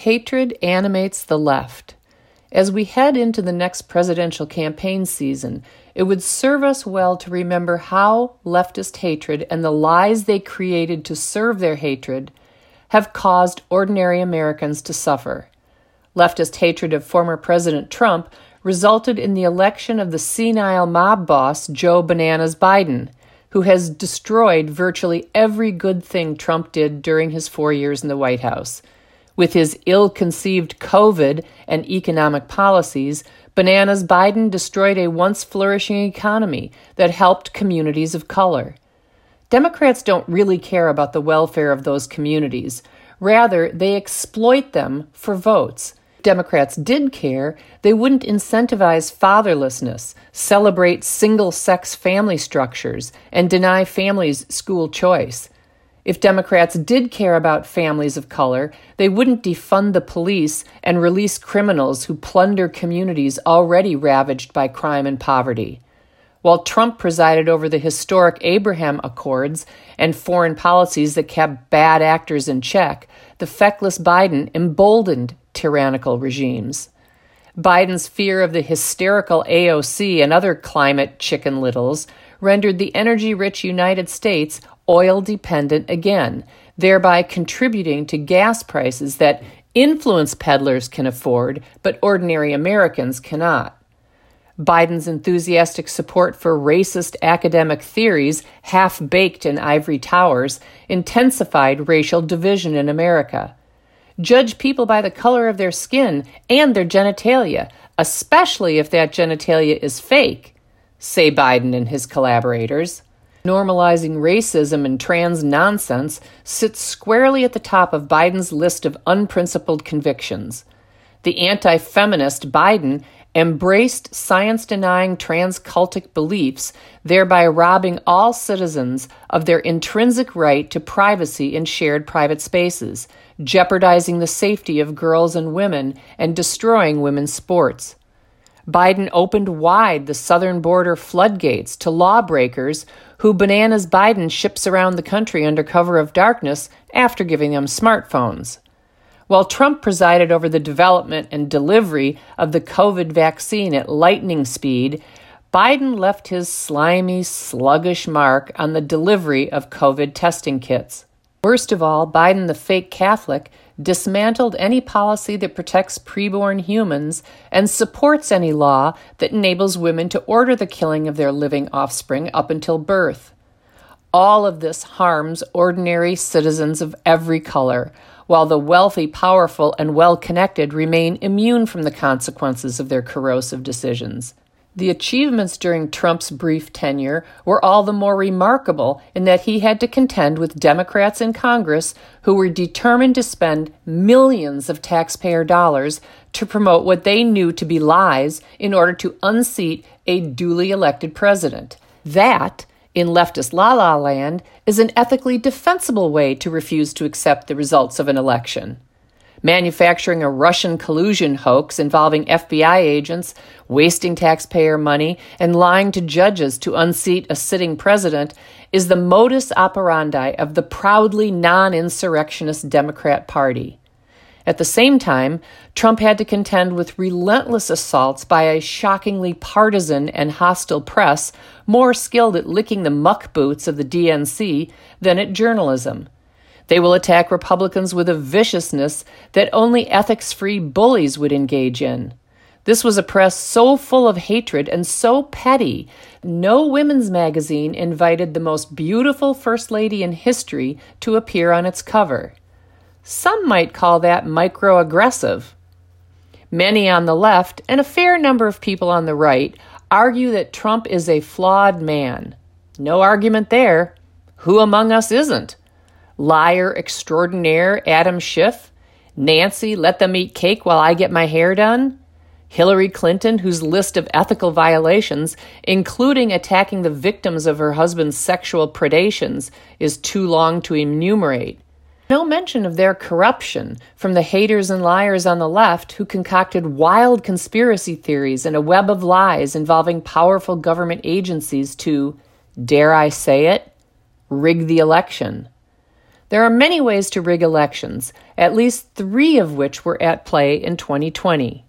Hatred animates the left. As we head into the next presidential campaign season, it would serve us well to remember how leftist hatred and the lies they created to serve their hatred have caused ordinary Americans to suffer. Leftist hatred of former President Trump resulted in the election of the senile mob boss Joe Bananas Biden, who has destroyed virtually every good thing Trump did during his four years in the White House. With his ill conceived COVID and economic policies, Bananas Biden destroyed a once flourishing economy that helped communities of color. Democrats don't really care about the welfare of those communities. Rather, they exploit them for votes. Democrats did care, they wouldn't incentivize fatherlessness, celebrate single sex family structures, and deny families school choice. If Democrats did care about families of color, they wouldn't defund the police and release criminals who plunder communities already ravaged by crime and poverty. While Trump presided over the historic Abraham Accords and foreign policies that kept bad actors in check, the feckless Biden emboldened tyrannical regimes. Biden's fear of the hysterical AOC and other climate chicken littles rendered the energy rich United States oil dependent again, thereby contributing to gas prices that influence peddlers can afford, but ordinary Americans cannot. Biden's enthusiastic support for racist academic theories, half baked in ivory towers, intensified racial division in America. Judge people by the color of their skin and their genitalia, especially if that genitalia is fake, say Biden and his collaborators. Normalizing racism and trans nonsense sits squarely at the top of Biden's list of unprincipled convictions. The anti feminist Biden embraced science denying trans cultic beliefs, thereby robbing all citizens of their intrinsic right to privacy in shared private spaces, jeopardizing the safety of girls and women, and destroying women's sports. Biden opened wide the southern border floodgates to lawbreakers who Bananas Biden ships around the country under cover of darkness after giving them smartphones. While Trump presided over the development and delivery of the COVID vaccine at lightning speed, Biden left his slimy, sluggish mark on the delivery of COVID testing kits. Worst of all, Biden, the fake Catholic, dismantled any policy that protects preborn humans and supports any law that enables women to order the killing of their living offspring up until birth. All of this harms ordinary citizens of every color, while the wealthy, powerful, and well connected remain immune from the consequences of their corrosive decisions. The achievements during Trump's brief tenure were all the more remarkable in that he had to contend with Democrats in Congress who were determined to spend millions of taxpayer dollars to promote what they knew to be lies in order to unseat a duly elected president. That, in leftist la la land, is an ethically defensible way to refuse to accept the results of an election manufacturing a Russian collusion hoax involving FBI agents, wasting taxpayer money, and lying to judges to unseat a sitting president is the modus operandi of the proudly non insurrectionist Democrat Party. At the same time, Trump had to contend with relentless assaults by a shockingly partisan and hostile press more skilled at licking the muck boots of the DNC than at journalism. They will attack Republicans with a viciousness that only ethics free bullies would engage in. This was a press so full of hatred and so petty, no women's magazine invited the most beautiful First Lady in history to appear on its cover. Some might call that microaggressive. Many on the left, and a fair number of people on the right, argue that Trump is a flawed man. No argument there. Who among us isn't? liar extraordinaire Adam Schiff, Nancy, let them eat cake while I get my hair done, Hillary Clinton, whose list of ethical violations, including attacking the victims of her husband's sexual predations, is too long to enumerate. No mention of their corruption from the haters and liars on the left who concocted wild conspiracy theories and a web of lies involving powerful government agencies to, dare I say it, rig the election. There are many ways to rig elections, at least three of which were at play in 2020.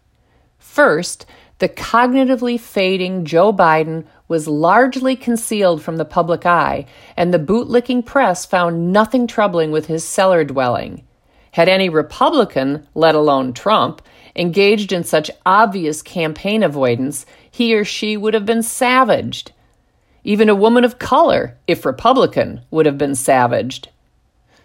First, the cognitively fading Joe Biden was largely concealed from the public eye, and the bootlicking press found nothing troubling with his cellar dwelling. Had any Republican, let alone Trump, engaged in such obvious campaign avoidance, he or she would have been savaged. Even a woman of color, if Republican, would have been savaged.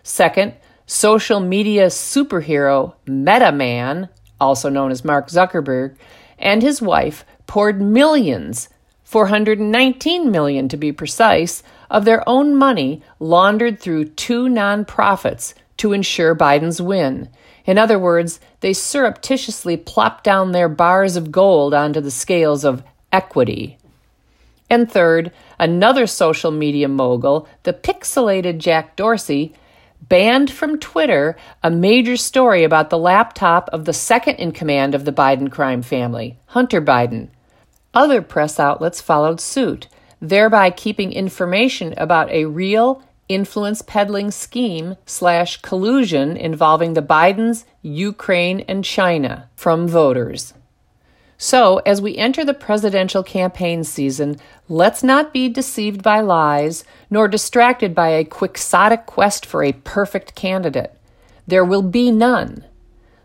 Second, social media superhero Meta Man, also known as Mark Zuckerberg, and his wife poured millions, 419 million to be precise, of their own money laundered through two nonprofits to ensure Biden's win. In other words, they surreptitiously plopped down their bars of gold onto the scales of equity. And third, another social media mogul, the pixelated Jack Dorsey, banned from Twitter a major story about the laptop of the second in command of the Biden crime family, Hunter Biden. Other press outlets followed suit, thereby keeping information about a real influence peddling scheme slash collusion involving the Bidens, Ukraine, and China from voters. So, as we enter the presidential campaign season, let's not be deceived by lies, nor distracted by a quixotic quest for a perfect candidate. There will be none.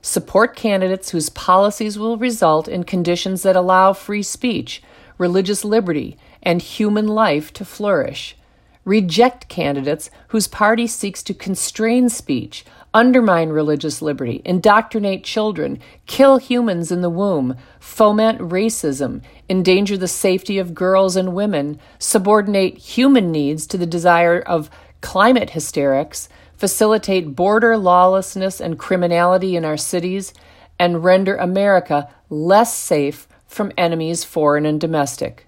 Support candidates whose policies will result in conditions that allow free speech, religious liberty, and human life to flourish. Reject candidates whose party seeks to constrain speech, undermine religious liberty, indoctrinate children, kill humans in the womb, foment racism, endanger the safety of girls and women, subordinate human needs to the desire of climate hysterics, facilitate border lawlessness and criminality in our cities, and render America less safe from enemies foreign and domestic.